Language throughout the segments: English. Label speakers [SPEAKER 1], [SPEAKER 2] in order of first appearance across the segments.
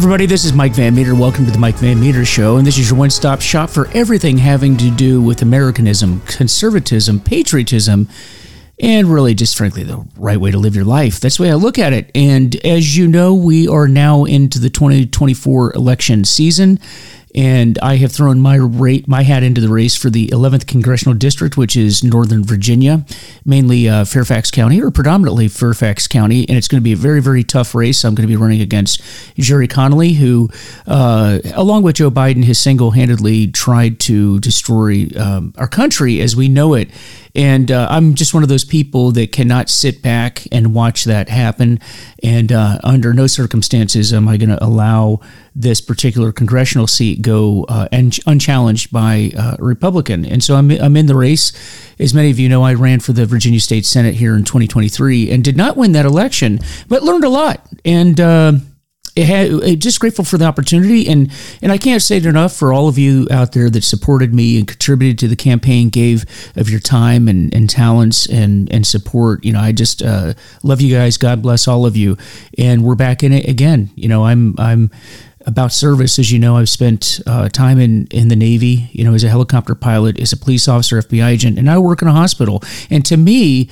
[SPEAKER 1] everybody, this is Mike Van Meter. Welcome to the Mike Van Meter Show, and this is your one stop shop for everything having to do with Americanism, conservatism, patriotism, and really just frankly the right way to live your life. That's the way I look at it. And as you know, we are now into the 2024 election season and I have thrown my rate, my hat into the race for the 11th congressional district, which is Northern Virginia, mainly uh, Fairfax County or predominantly Fairfax County, and it's going to be a very very tough race. I'm going to be running against Gerry Connolly, who, uh, along with Joe Biden, has single handedly tried to destroy um, our country as we know it. And uh, I'm just one of those people that cannot sit back and watch that happen. And uh, under no circumstances am I going to allow this particular congressional seat go uh, un- unchallenged by uh, a Republican. And so I'm, I'm in the race. As many of you know, I ran for the Virginia State Senate here in 2023 and did not win that election, but learned a lot. And uh, it had, just grateful for the opportunity and and I can't say it enough for all of you out there that supported me and contributed to the campaign gave of your time and, and talents and and support you know I just uh, love you guys God bless all of you and we're back in it again you know I'm I'm about service, as you know, I've spent uh, time in, in the Navy, you know, as a helicopter pilot, as a police officer, FBI agent, and I work in a hospital. And to me,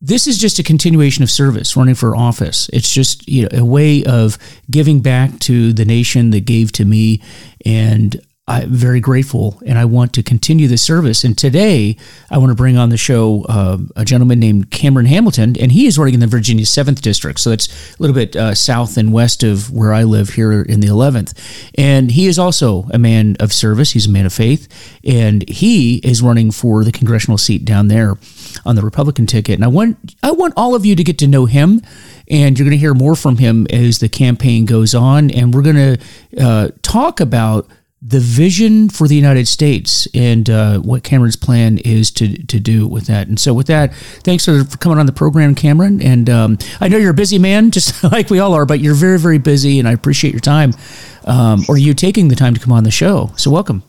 [SPEAKER 1] this is just a continuation of service, running for office. It's just you know, a way of giving back to the nation that gave to me. And I'm very grateful and I want to continue the service. And today I want to bring on the show uh, a gentleman named Cameron Hamilton, and he is running in the Virginia 7th District. So it's a little bit uh, south and west of where I live here in the 11th. And he is also a man of service, he's a man of faith, and he is running for the congressional seat down there on the Republican ticket. And I want, I want all of you to get to know him and you're going to hear more from him as the campaign goes on. And we're going to uh, talk about the vision for the United States and uh, what Cameron's plan is to, to do with that. And so, with that, thanks for, coming on the program, Cameron. And um, I know you're a busy man, just like we all are, but you're very, very busy, and I appreciate your time um, or you taking the time to come on the show. So, welcome.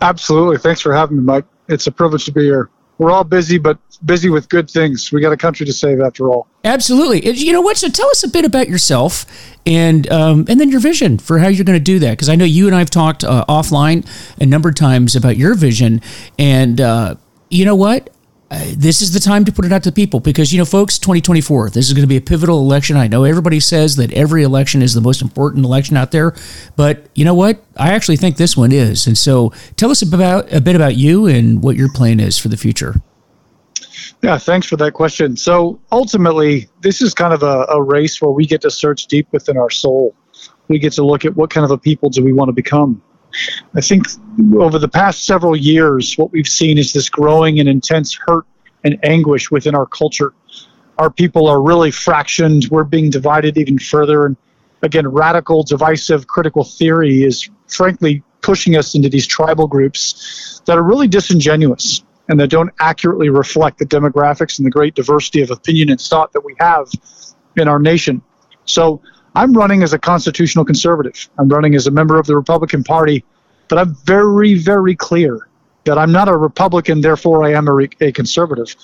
[SPEAKER 2] Absolutely. Thanks for having me, Mike. It's a privilege to be here we're all busy, but busy with good things. We got a country to save after all.
[SPEAKER 1] Absolutely. You know what? So tell us a bit about yourself and um, and then your vision for how you're going to do that. Because I know you and I have talked uh, offline a number of times about your vision, and uh, you know what? Uh, this is the time to put it out to people because you know folks 2024 this is going to be a pivotal election. I know everybody says that every election is the most important election out there but you know what? I actually think this one is. And so tell us about a bit about you and what your plan is for the future.
[SPEAKER 2] Yeah thanks for that question. So ultimately this is kind of a, a race where we get to search deep within our soul. We get to look at what kind of a people do we want to become I think over the past several years, what we've seen is this growing and intense hurt and anguish within our culture. Our people are really fractioned. We're being divided even further. And again, radical, divisive, critical theory is frankly pushing us into these tribal groups that are really disingenuous and that don't accurately reflect the demographics and the great diversity of opinion and thought that we have in our nation. So I'm running as a constitutional conservative. I'm running as a member of the Republican Party, but I'm very, very clear that I'm not a Republican, therefore I am a, re- a conservative.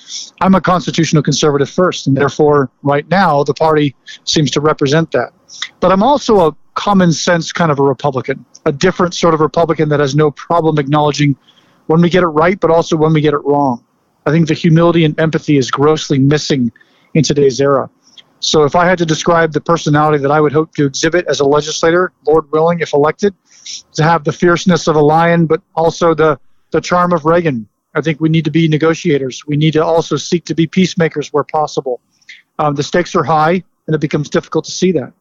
[SPEAKER 2] I'm a constitutional conservative first, and therefore, right now, the party seems to represent that. But I'm also a common sense kind of a Republican, a different sort of Republican that has no problem acknowledging when we get it right, but also when we get it wrong. I think the humility and empathy is grossly missing in today's era. So if I had to describe the personality that I would hope to exhibit as a legislator, Lord willing, if elected, to have the fierceness of a lion, but also the, the charm of Reagan. I think we need to be negotiators. We need to also seek to be peacemakers where possible. Um, the stakes are high, and it becomes difficult to see that.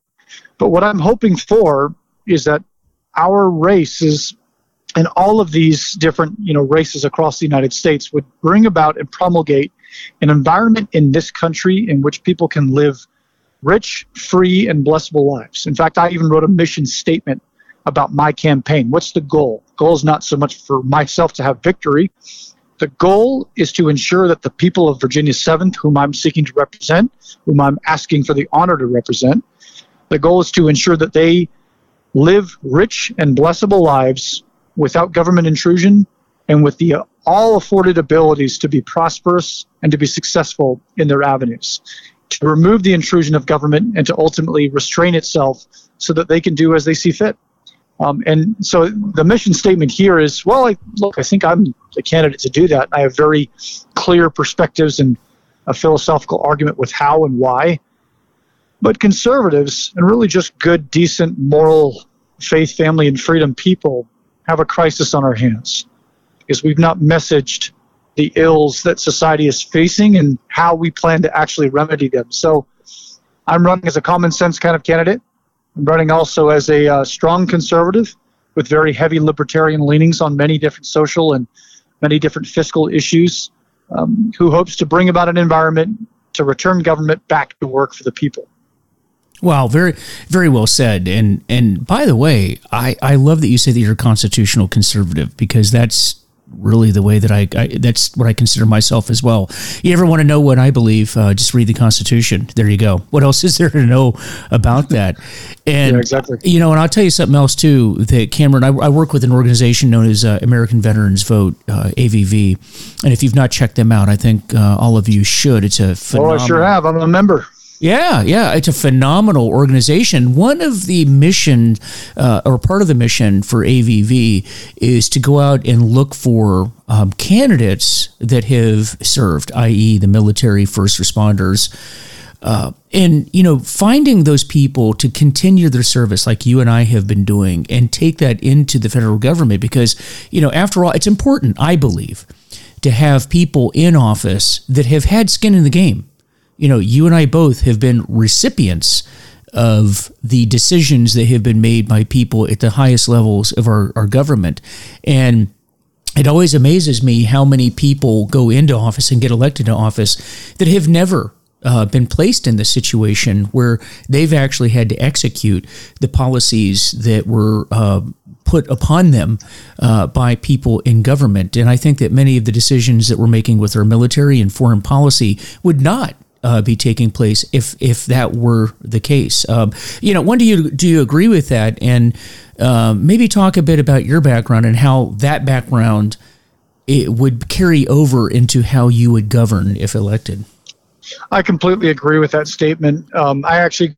[SPEAKER 2] But what I'm hoping for is that our races and all of these different you know races across the United States would bring about and promulgate an environment in this country in which people can live rich, free, and blessable lives. In fact, I even wrote a mission statement about my campaign. What's the goal? Goal is not so much for myself to have victory. The goal is to ensure that the people of Virginia 7th, whom I'm seeking to represent, whom I'm asking for the honor to represent, the goal is to ensure that they live rich and blessable lives without government intrusion and with the all afforded abilities to be prosperous and to be successful in their avenues. To remove the intrusion of government and to ultimately restrain itself so that they can do as they see fit. Um, and so the mission statement here is well, I, look, I think I'm the candidate to do that. I have very clear perspectives and a philosophical argument with how and why. But conservatives and really just good, decent, moral, faith, family, and freedom people have a crisis on our hands because we've not messaged the ills that society is facing and how we plan to actually remedy them. So I'm running as a common sense kind of candidate. I'm running also as a uh, strong conservative with very heavy libertarian leanings on many different social and many different fiscal issues, um, who hopes to bring about an environment to return government back to work for the people.
[SPEAKER 1] Wow, very, very well said. And and by the way, I, I love that you say that you're a constitutional conservative because that's really the way that I, I, that's what I consider myself as well. You ever want to know what I believe? Uh, just read the Constitution. There you go. What else is there to know about that?
[SPEAKER 2] And yeah, exactly.
[SPEAKER 1] You know, and I'll tell you something else too. That Cameron, I, I work with an organization known as uh, American Veterans Vote uh, (AVV), and if you've not checked them out, I think uh, all of you should. It's a phenomenal,
[SPEAKER 2] oh, I sure have. I'm a member.
[SPEAKER 1] Yeah, yeah, it's a phenomenal organization. One of the mission, uh, or part of the mission for AVV, is to go out and look for um, candidates that have served, i.e., the military, first responders. Uh, and you know finding those people to continue their service like you and i have been doing and take that into the federal government because you know after all it's important i believe to have people in office that have had skin in the game you know, you and I both have been recipients of the decisions that have been made by people at the highest levels of our, our government. And it always amazes me how many people go into office and get elected to office that have never uh, been placed in the situation where they've actually had to execute the policies that were uh, put upon them uh, by people in government. And I think that many of the decisions that we're making with our military and foreign policy would not uh, be taking place if if that were the case. Um, you know, when do you do you agree with that? And um, maybe talk a bit about your background and how that background it would carry over into how you would govern if elected.
[SPEAKER 2] I completely agree with that statement. Um, I actually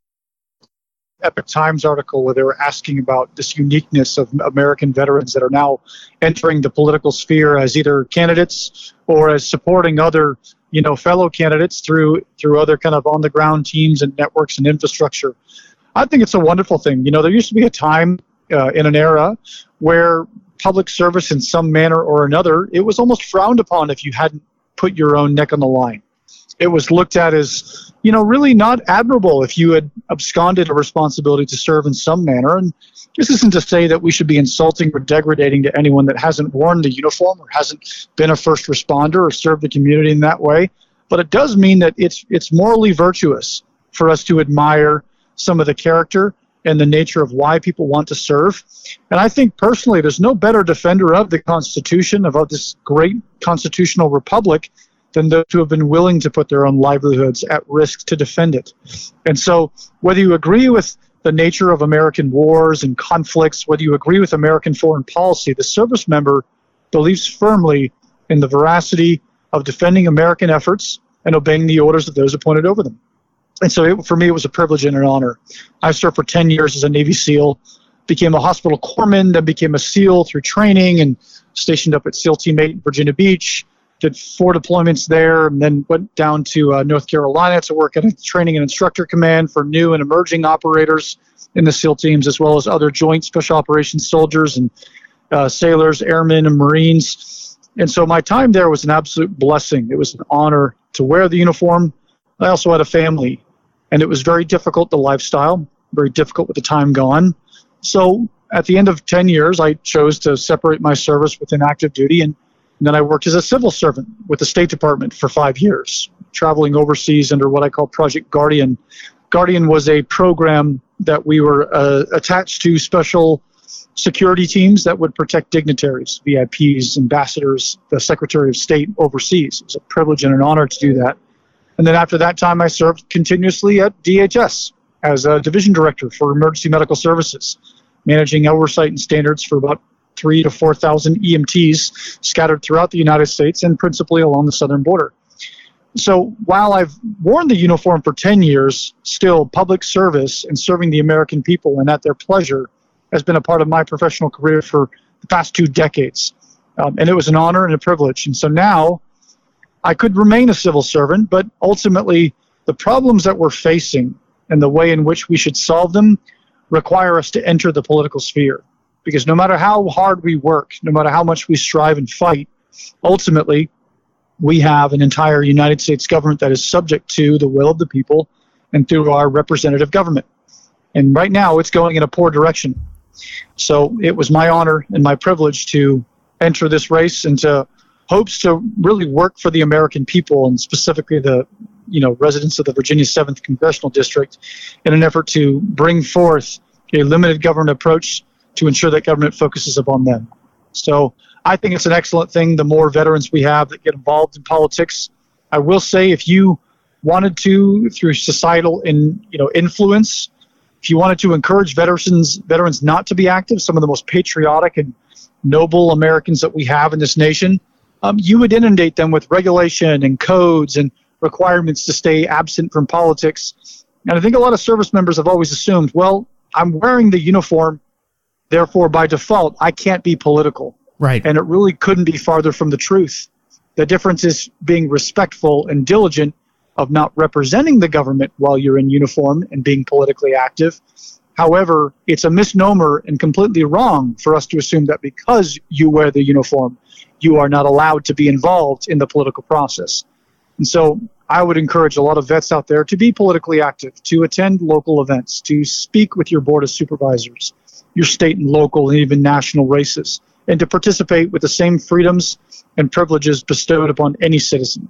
[SPEAKER 2] Epoch Times article where they were asking about this uniqueness of American veterans that are now entering the political sphere as either candidates or as supporting other you know fellow candidates through through other kind of on the ground teams and networks and infrastructure. I think it's a wonderful thing. You know, there used to be a time uh, in an era where public service in some manner or another it was almost frowned upon if you hadn't put your own neck on the line. It was looked at as you know, really not admirable if you had absconded a responsibility to serve in some manner. And this isn't to say that we should be insulting or degrading to anyone that hasn't worn the uniform or hasn't been a first responder or served the community in that way. But it does mean that it's it's morally virtuous for us to admire some of the character and the nature of why people want to serve. And I think personally, there's no better defender of the Constitution, of, of this great constitutional republic, than those who have been willing to put their own livelihoods at risk to defend it. And so, whether you agree with the nature of American wars and conflicts, whether you agree with American foreign policy, the service member believes firmly in the veracity of defending American efforts and obeying the orders of those appointed over them. And so, it, for me, it was a privilege and an honor. I served for 10 years as a Navy SEAL, became a hospital corpsman, then became a SEAL through training and stationed up at SEAL Team 8 in Virginia Beach did four deployments there, and then went down to uh, North Carolina to work at a training and instructor command for new and emerging operators in the SEAL teams, as well as other joint special operations soldiers and uh, sailors, airmen, and Marines. And so my time there was an absolute blessing. It was an honor to wear the uniform. I also had a family, and it was very difficult, the lifestyle, very difficult with the time gone. So at the end of 10 years, I chose to separate my service within active duty and and then I worked as a civil servant with the State Department for five years, traveling overseas under what I call Project Guardian. Guardian was a program that we were uh, attached to special security teams that would protect dignitaries, VIPs, ambassadors, the Secretary of State overseas. It was a privilege and an honor to do that. And then after that time, I served continuously at DHS as a division director for emergency medical services, managing oversight and standards for about three to 4,000 EMTs scattered throughout the United States and principally along the southern border. so while I've worn the uniform for 10 years, still public service and serving the American people and at their pleasure has been a part of my professional career for the past two decades. Um, and it was an honor and a privilege. And so now I could remain a civil servant, but ultimately the problems that we're facing and the way in which we should solve them require us to enter the political sphere. Because no matter how hard we work, no matter how much we strive and fight, ultimately we have an entire United States government that is subject to the will of the people and through our representative government. And right now, it's going in a poor direction. So it was my honor and my privilege to enter this race and to hopes to really work for the American people and specifically the you know residents of the Virginia 7th congressional district in an effort to bring forth a limited government approach to ensure that government focuses upon them. So I think it's an excellent thing. The more veterans we have that get involved in politics, I will say if you wanted to through societal in you know influence, if you wanted to encourage veterans veterans not to be active, some of the most patriotic and noble Americans that we have in this nation, um, you would inundate them with regulation and codes and requirements to stay absent from politics. And I think a lot of service members have always assumed, well, I'm wearing the uniform, therefore by default I can't be political.
[SPEAKER 1] Right.
[SPEAKER 2] And it really couldn't be farther from the truth. The difference is being respectful and diligent of not representing the government while you're in uniform and being politically active. However, it's a misnomer and completely wrong for us to assume that because you wear the uniform, you are not allowed to be involved in the political process. And so I would encourage a lot of vets out there to be politically active, to attend local events, to speak with your board of supervisors, your state and local and even national races and to participate with the same freedoms and privileges bestowed upon any citizen.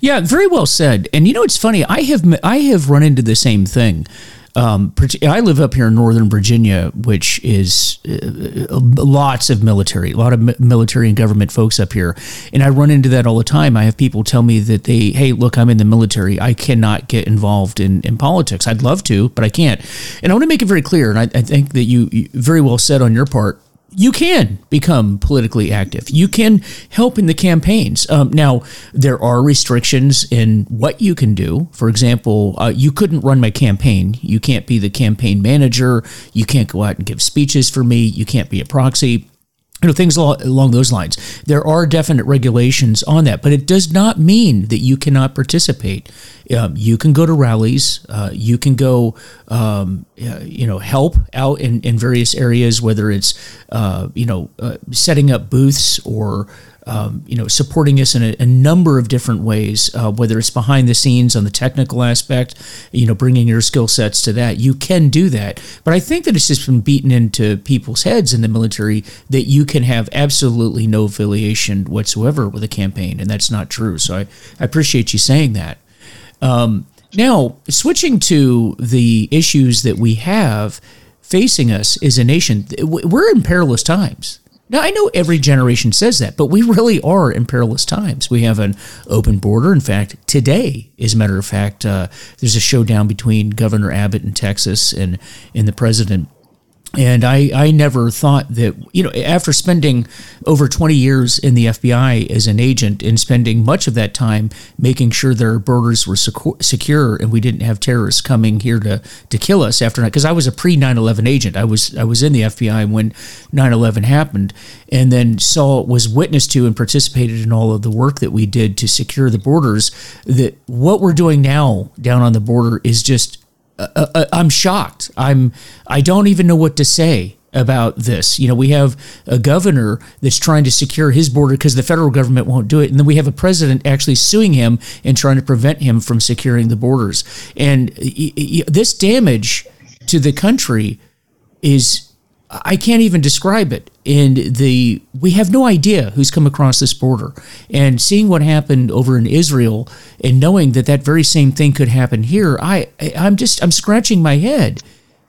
[SPEAKER 1] Yeah, very well said. And you know, it's funny. I have I have run into the same thing. Um, I live up here in Northern Virginia, which is uh, lots of military, a lot of military and government folks up here, and I run into that all the time. I have people tell me that they, hey, look, I'm in the military, I cannot get involved in, in politics. I'd love to, but I can't. And I want to make it very clear, and I, I think that you, you very well said on your part you can become politically active. You can help in the campaigns. Um, now, there are restrictions in what you can do. For example, uh, you couldn't run my campaign. You can't be the campaign manager. You can't go out and give speeches for me. You can't be a proxy you know things along those lines. There are definite regulations on that but it does not mean that you cannot participate. Um, you can go to rallies uh, you can go um, uh, you know help out in, in various areas whether it's uh, you know uh, setting up booths or um, you know, supporting us in a, a number of different ways, uh, whether it's behind the scenes on the technical aspect, you know, bringing your skill sets to that. You can do that. But I think that it's just been beaten into people's heads in the military that you can have absolutely no affiliation whatsoever with a campaign. And that's not true. So I, I appreciate you saying that. Um, now, switching to the issues that we have facing us as a nation, we're in perilous times. Now, I know every generation says that, but we really are in perilous times. We have an open border. In fact, today, as a matter of fact, uh, there's a showdown between Governor Abbott in Texas and, and the president and I, I never thought that, you know, after spending over 20 years in the FBI as an agent and spending much of that time making sure their borders were secure and we didn't have terrorists coming here to, to kill us after because I was a pre 9 11 agent. I was, I was in the FBI when 9 11 happened and then saw, was witness to and participated in all of the work that we did to secure the borders. That what we're doing now down on the border is just uh, uh, I'm shocked. I'm I don't even know what to say about this. You know, we have a governor that's trying to secure his border because the federal government won't do it, and then we have a president actually suing him and trying to prevent him from securing the borders. And this damage to the country is I can't even describe it. And the we have no idea who's come across this border. And seeing what happened over in Israel and knowing that that very same thing could happen here, I I'm just I'm scratching my head.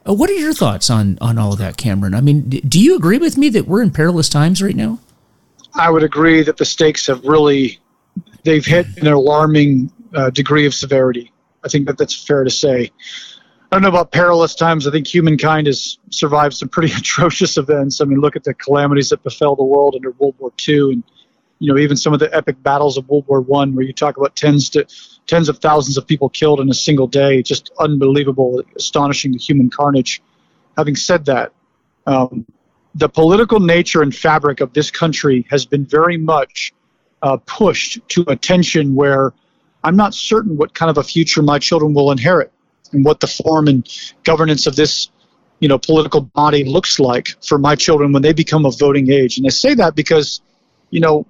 [SPEAKER 1] Uh, what are your thoughts on on all of that, Cameron? I mean, do you agree with me that we're in perilous times right now?
[SPEAKER 2] I would agree that the stakes have really they've hit an alarming uh, degree of severity. I think that that's fair to say. I don't know about perilous times. I think humankind has survived some pretty atrocious events. I mean, look at the calamities that befell the world under World War II, and you know, even some of the epic battles of World War One, where you talk about tens to tens of thousands of people killed in a single day, just unbelievable, astonishing the human carnage. Having said that, um, the political nature and fabric of this country has been very much uh, pushed to a tension where I'm not certain what kind of a future my children will inherit and what the form and governance of this you know political body looks like for my children when they become of voting age. And i say that because you know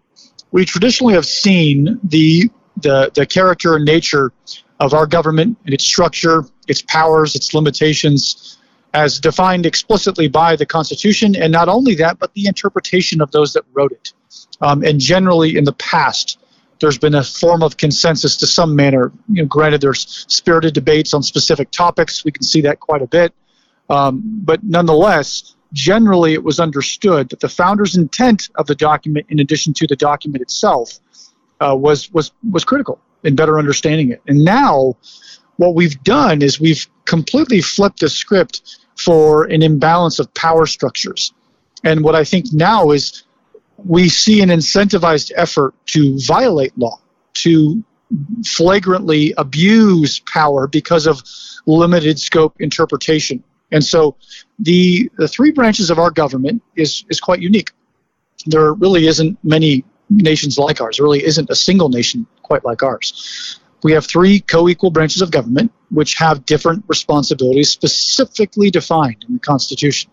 [SPEAKER 2] we traditionally have seen the the the character and nature of our government and its structure its powers its limitations as defined explicitly by the constitution and not only that but the interpretation of those that wrote it. Um, and generally in the past there's been a form of consensus to some manner. You know, granted, there's spirited debates on specific topics. We can see that quite a bit. Um, but nonetheless, generally it was understood that the founder's intent of the document, in addition to the document itself, uh, was was was critical in better understanding it. And now, what we've done is we've completely flipped the script for an imbalance of power structures. And what I think now is we see an incentivized effort to violate law, to flagrantly abuse power because of limited scope interpretation. And so the, the three branches of our government is, is quite unique. There really isn't many nations like ours. There really isn't a single nation quite like ours. We have three co equal branches of government which have different responsibilities specifically defined in the Constitution.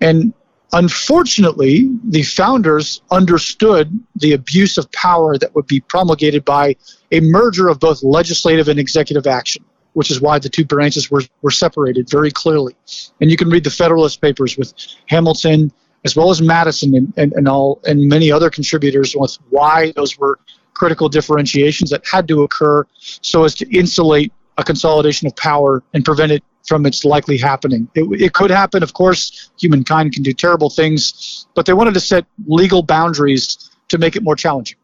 [SPEAKER 2] And Unfortunately, the founders understood the abuse of power that would be promulgated by a merger of both legislative and executive action, which is why the two branches were, were separated very clearly. And you can read the Federalist Papers with Hamilton as well as Madison and, and, and all and many other contributors with why those were critical differentiations that had to occur so as to insulate a consolidation of power and prevent it from its likely happening. It, it could happen, of course. Humankind can do terrible things, but they wanted to set legal boundaries to make it more challenging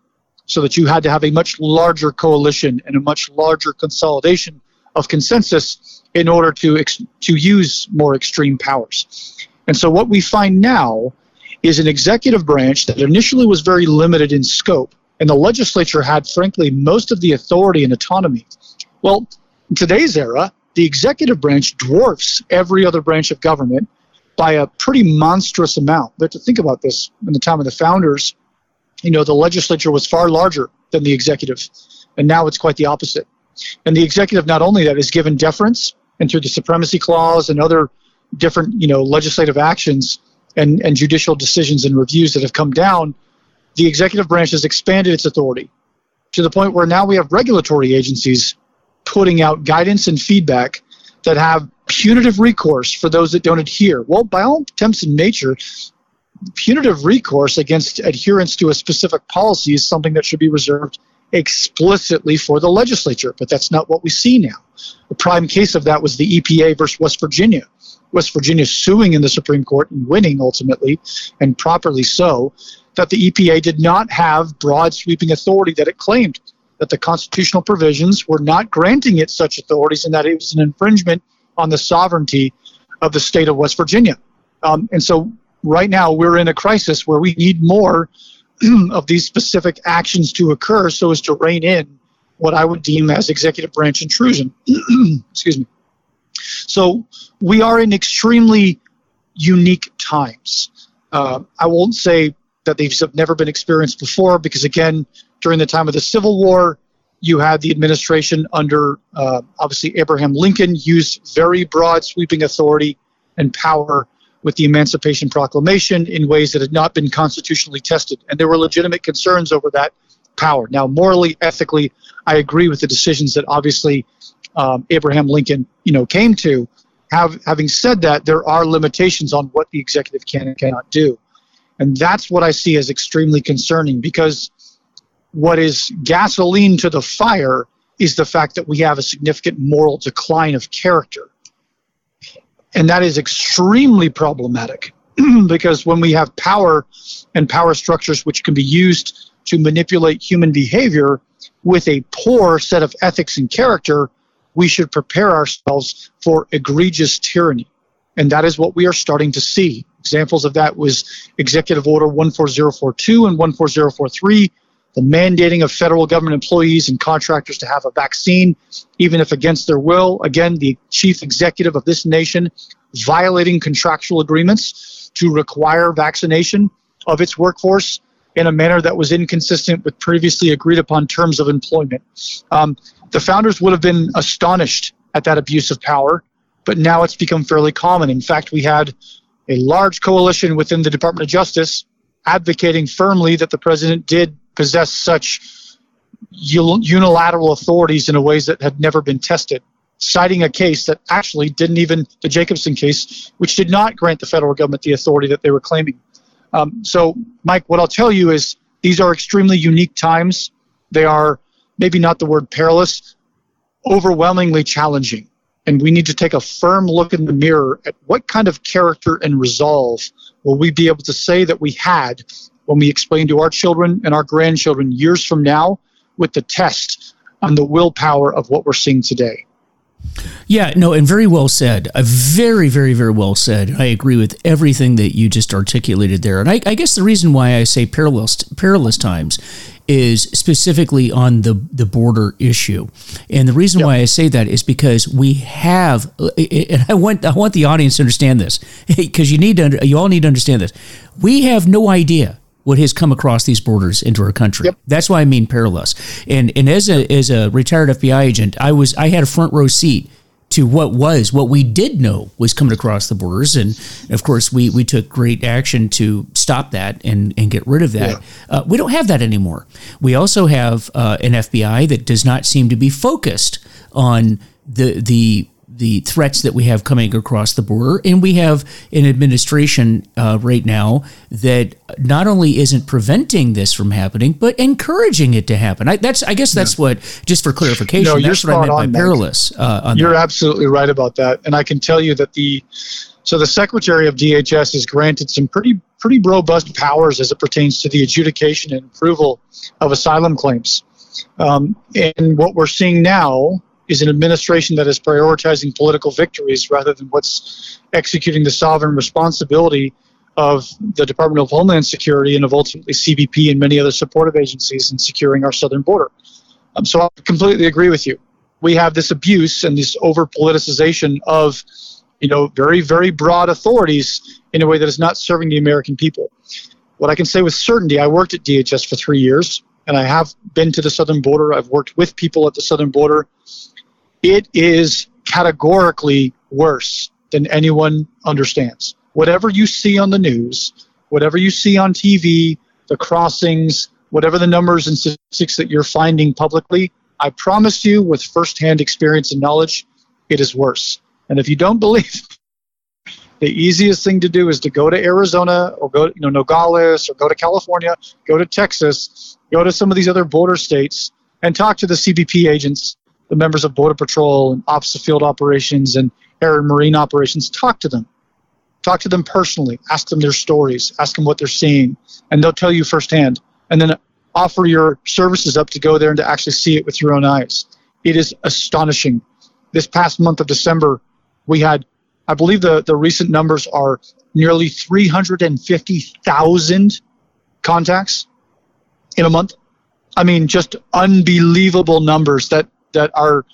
[SPEAKER 2] so that you had to have a much larger coalition and a much larger consolidation of consensus in order to, ex- to use more extreme powers. And so what we find now is an executive branch that initially was very limited in scope, and the legislature had, frankly, most of the authority and autonomy. Well, in today's era, the executive branch dwarfs every other branch of government by a pretty monstrous amount. But to think about this, in the time of the founders, you know, the legislature was far larger than the executive, and now it's quite the opposite. And the executive, not only that, is given deference, and through the supremacy clause and other different, you know, legislative actions and, and judicial decisions and reviews that have come down, the executive branch has expanded its authority to the point where now we have regulatory agencies putting out guidance and feedback that have punitive recourse for those that don't adhere. Well, by all attempts in nature, punitive recourse against adherence to a specific policy is something that should be reserved explicitly for the legislature, but that's not what we see now. The prime case of that was the EPA versus West Virginia. West Virginia suing in the Supreme Court and winning ultimately, and properly so, that the EPA did not have broad sweeping authority that it claimed that the constitutional provisions were not granting it such authorities and that it was an infringement on the sovereignty of the state of West Virginia. Um, and so right now we're in a crisis where we need more of these specific actions to occur so as to rein in what I would deem as executive branch intrusion. Excuse me. So we are in extremely unique times. Uh, I won't say that these have never been experienced before because, again, during the time of the Civil War, you had the administration under uh, obviously Abraham Lincoln used very broad sweeping authority and power with the Emancipation Proclamation in ways that had not been constitutionally tested. And there were legitimate concerns over that power. Now, morally, ethically, I agree with the decisions that obviously um, Abraham Lincoln, you know, came to. Have, having said that, there are limitations on what the executive can and cannot do. And that's what I see as extremely concerning because what is gasoline to the fire is the fact that we have a significant moral decline of character. And that is extremely problematic because when we have power and power structures which can be used to manipulate human behavior with a poor set of ethics and character, we should prepare ourselves for egregious tyranny. And that is what we are starting to see Examples of that was Executive Order 14042 and 14043, the mandating of federal government employees and contractors to have a vaccine, even if against their will. Again, the chief executive of this nation violating contractual agreements to require vaccination of its workforce in a manner that was inconsistent with previously agreed upon terms of employment. Um, the founders would have been astonished at that abuse of power, but now it's become fairly common. In fact, we had a large coalition within the Department of Justice advocating firmly that the president did possess such unilateral authorities in ways that had never been tested, citing a case that actually didn't even, the Jacobson case, which did not grant the federal government the authority that they were claiming. Um, so, Mike, what I'll tell you is these are extremely unique times. They are maybe not the word perilous, overwhelmingly challenging. And we need to take a firm look in the mirror at what kind of character and resolve will we be able to say that we had when we explain to our children and our grandchildren years from now with the test on the willpower of what we're seeing today.
[SPEAKER 1] Yeah, no, and very well said. Uh, very, very, very well said. I agree with everything that you just articulated there. And I, I guess the reason why I say perilous, perilous times is specifically on the, the border issue. And the reason yep. why I say that is because we have, and I want, I want the audience to understand this, because you need to, you all need to understand this. We have no idea what has come across these borders into our country. Yep. That's why I mean perilous. And and as a as a retired FBI agent, I was I had a front row seat to what was what we did know was coming across the borders, and of course we we took great action to stop that and and get rid of that. Yeah. Uh, we don't have that anymore. We also have uh, an FBI that does not seem to be focused on the the the threats that we have coming across the border, and we have an administration uh, right now that not only isn't preventing this from happening, but encouraging it to happen. I, that's I guess that's yeah. what. Just for clarification, no, that's what I meant by perilous.
[SPEAKER 2] Uh, you're that. absolutely right about that, and I can tell you that the so the Secretary of DHS is granted some pretty pretty robust powers as it pertains to the adjudication and approval of asylum claims. Um, and what we're seeing now is an administration that is prioritizing political victories rather than what's executing the sovereign responsibility of the Department of Homeland Security and of ultimately CBP and many other supportive agencies in securing our southern border. Um, so I completely agree with you. We have this abuse and this over politicization of, you know, very very broad authorities in a way that is not serving the American people. What I can say with certainty, I worked at DHS for three years, and I have been to the southern border. I've worked with people at the southern border it is categorically worse than anyone understands. Whatever you see on the news, whatever you see on TV, the crossings, whatever the numbers and statistics that you're finding publicly, I promise you, with firsthand experience and knowledge, it is worse. And if you don't believe, the easiest thing to do is to go to Arizona or go, you know, Nogales or go to California, go to Texas, go to some of these other border states, and talk to the CBP agents the members of Border Patrol and Office of Field Operations and Air and Marine Operations, talk to them. Talk to them personally. Ask them their stories. Ask them what they're seeing. And they'll tell you firsthand. And then offer your services up to go there and to actually see it with your own eyes. It is astonishing. This past month of December, we had, I believe the, the recent numbers are nearly 350,000 contacts in a month. I mean, just unbelievable numbers that that are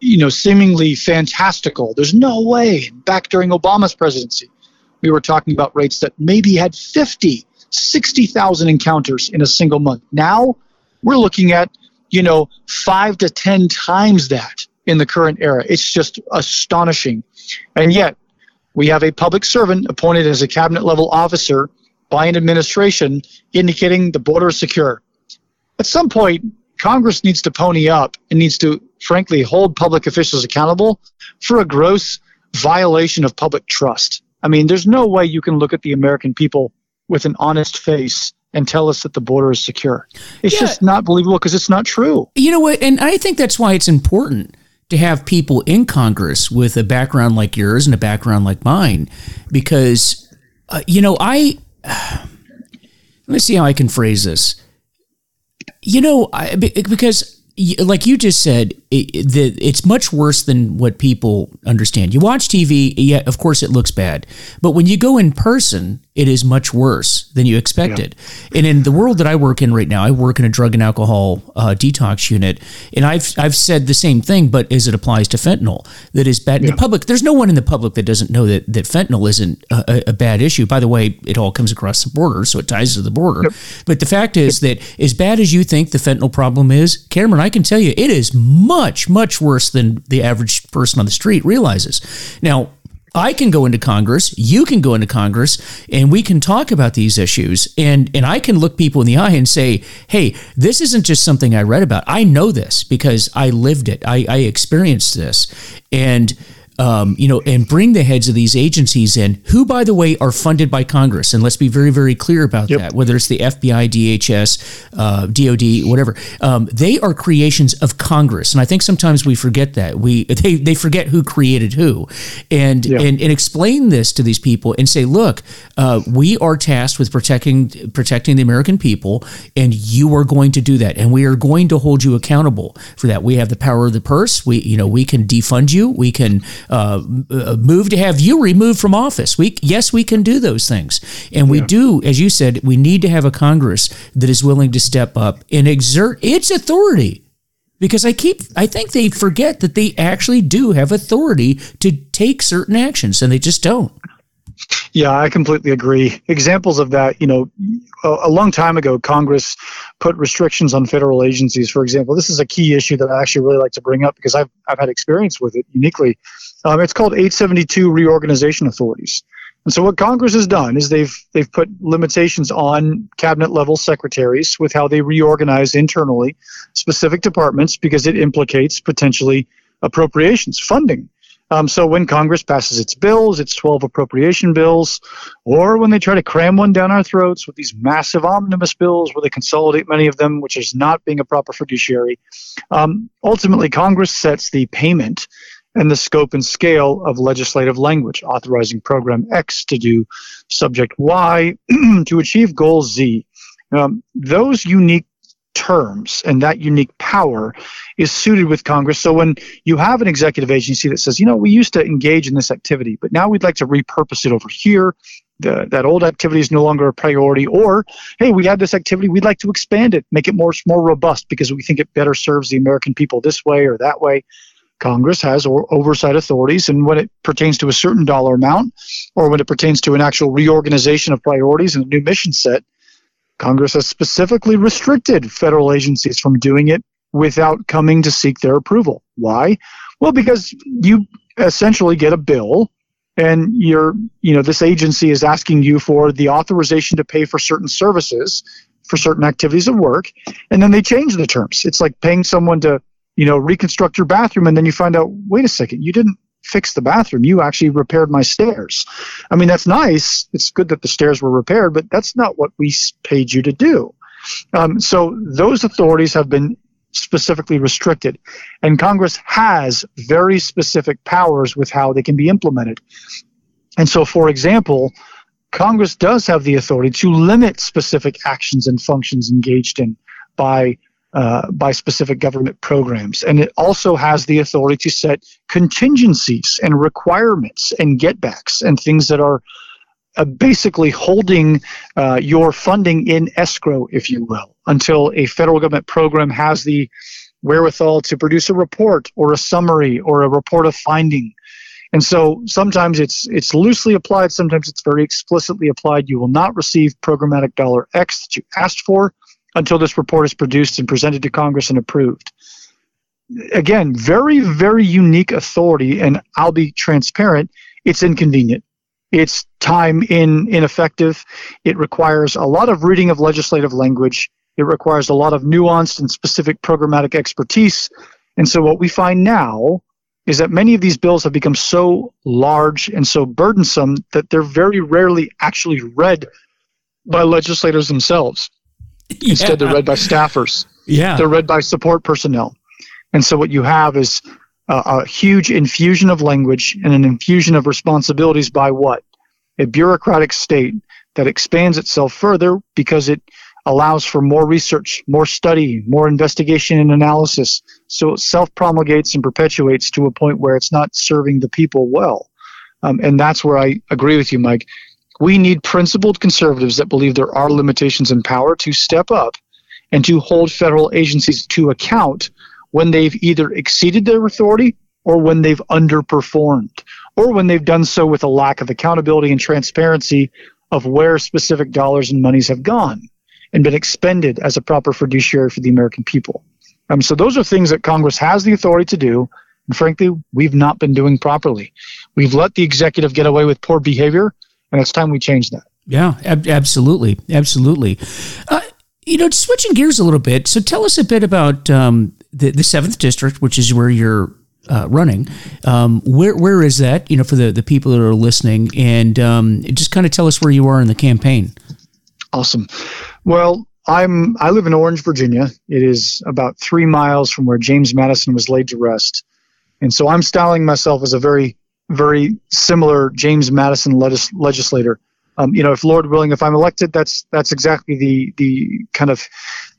[SPEAKER 2] you know seemingly fantastical. There's no way. Back during obama's presidency we were talking about rates that maybe had 50 60,000 encounters in a single month. Now we're looking at you know 5 to 10 times that in the current era. It's just astonishing. And yet we have a public servant appointed as a cabinet level officer by an administration indicating the border is secure. At some point Congress needs to pony up and needs to, frankly, hold public officials accountable for a gross violation of public trust. I mean, there's no way you can look at the American people with an honest face and tell us that the border is secure. It's yeah. just not believable because it's not true.
[SPEAKER 1] You know what? And I think that's why it's important to have people in Congress with a background like yours and a background like mine, because, uh, you know, I. let me see how I can phrase this you know, I, because like you just said, it, it's much worse than what people understand. You watch TV, yeah, of course it looks bad, but when you go in person, it is much worse than you expected. Yeah. And in the world that I work in right now, I work in a drug and alcohol uh, detox unit, and I've I've said the same thing, but as it applies to fentanyl, that is bad. Yeah. The public, there's no one in the public that doesn't know that that fentanyl isn't a, a, bad issue. By the way, it all comes across the border, so it ties to the border. Yep. But the fact is that as bad as you think the fentanyl problem is, Cameron, I can tell you, it is much much worse than the average person on the street realizes. Now, I can go into Congress, you can go into Congress, and we can talk about these issues. And, and I can look people in the eye and say, hey, this isn't just something I read about. I know this because I lived it, I, I experienced this. And um, you know, and bring the heads of these agencies in, who, by the way, are funded by Congress. And let's be very, very clear about yep. that. Whether it's the FBI, DHS, uh, DoD, whatever, um, they are creations of Congress. And I think sometimes we forget that we they, they forget who created who, and yep. and and explain this to these people and say, look, uh, we are tasked with protecting protecting the American people, and you are going to do that, and we are going to hold you accountable for that. We have the power of the purse. We you know we can defund you. We can uh, move to have you removed from office. We yes, we can do those things, and we yeah. do, as you said, we need to have a Congress that is willing to step up and exert its authority. Because I keep, I think they forget that they actually do have authority to take certain actions, and they just don't.
[SPEAKER 2] Yeah, I completely agree. Examples of that, you know, a, a, long time ago, Congress put restrictions on federal agencies. For example, this is a key issue that I actually really like to bring up because I've, I've had experience with it uniquely. Um, it's called 872 reorganization authorities. And so what Congress has done is they've they've put limitations on cabinet level secretaries with how they reorganize internally specific departments because it implicates potentially appropriations funding. Um, so when Congress passes its bills, its 12 appropriation bills, or when they try to cram one down our throats with these massive omnibus bills where they consolidate many of them, which is not being a proper fiduciary, um, ultimately Congress sets the payment and the scope and scale of legislative language, authorizing Program X to do subject Y to achieve goal Z. Um, those unique terms and that unique power is suited with Congress. So when you have an executive agency that says, you know, we used to engage in this activity, but now we'd like to repurpose it over here. The, that old activity is no longer a priority, or hey, we had this activity, we'd like to expand it, make it more more robust because we think it better serves the American people this way or that way. Congress has or oversight authorities, and when it pertains to a certain dollar amount, or when it pertains to an actual reorganization of priorities and a new mission set, Congress has specifically restricted federal agencies from doing it without coming to seek their approval. Why? Well, because you essentially get a bill and you're, you know, this agency is asking you for the authorization to pay for certain services for certain activities of work, and then they change the terms. It's like paying someone to, you know, reconstruct your bathroom, and then you find out, wait a second, you didn't fix the bathroom. You actually repaired my stairs. I mean, that's nice. It's good that the stairs were repaired, but that's not what we paid you to do. Um, so those authorities have been specifically restricted. And Congress has very specific powers with how they can be implemented. And so, for example, Congress does have the authority to limit specific actions and functions engaged in by uh, by specific government programs. And it also has the authority to set contingencies and requirements and getbacks and things that are uh, basically holding uh, your funding in escrow, if you will, until a federal government program has the wherewithal to produce a report or a summary or a report of finding. And so sometimes it's it's loosely applied, sometimes it's very explicitly applied. You will not receive programmatic dollar X that you asked for until this report is produced and presented to Congress and approved. Again, very, very unique authority, and I'll be transparent, it's inconvenient. It's time in ineffective. It requires a lot of reading of legislative language. It requires a lot of nuanced and specific programmatic expertise. And so what we find now is that many of these bills have become so large and so burdensome that they're very rarely actually read by legislators themselves. Yeah. Instead, they're read by staffers.
[SPEAKER 1] Yeah.
[SPEAKER 2] They're read by support personnel. And so what you have is a, a huge infusion of language and an infusion of responsibilities by what? A bureaucratic state that expands itself further because it allows for more research, more study, more investigation and analysis. So it self promulgates and perpetuates to a point where it's not serving the people well. Um, and that's where I agree with you, Mike. We need principled conservatives that believe there are limitations in power to step up and to hold federal agencies to account when they've either exceeded their authority or when they've underperformed or when they've done so with a lack of accountability and transparency of where specific dollars and monies have gone and been expended as a proper fiduciary for the American people. Um, so those are things that Congress has the authority to do. And frankly, we've not been doing properly. We've let the executive get away with poor behavior, and it's time we change that.
[SPEAKER 1] Yeah, ab- absolutely. Absolutely. Uh, you know, switching gears a little bit. So tell us a bit about um, the, the 7th District, which is where you're uh, running. Um, where where is that? You know, for the, the people that are listening, and um, just kind of tell us where you are in the campaign.
[SPEAKER 2] Awesome. Well, I'm I live in Orange, Virginia. It is about three miles from where James Madison was laid to rest, and so I'm styling myself as a very very similar James Madison legis- legislator um, you know, if Lord willing, if I'm elected, that's that's exactly the the kind of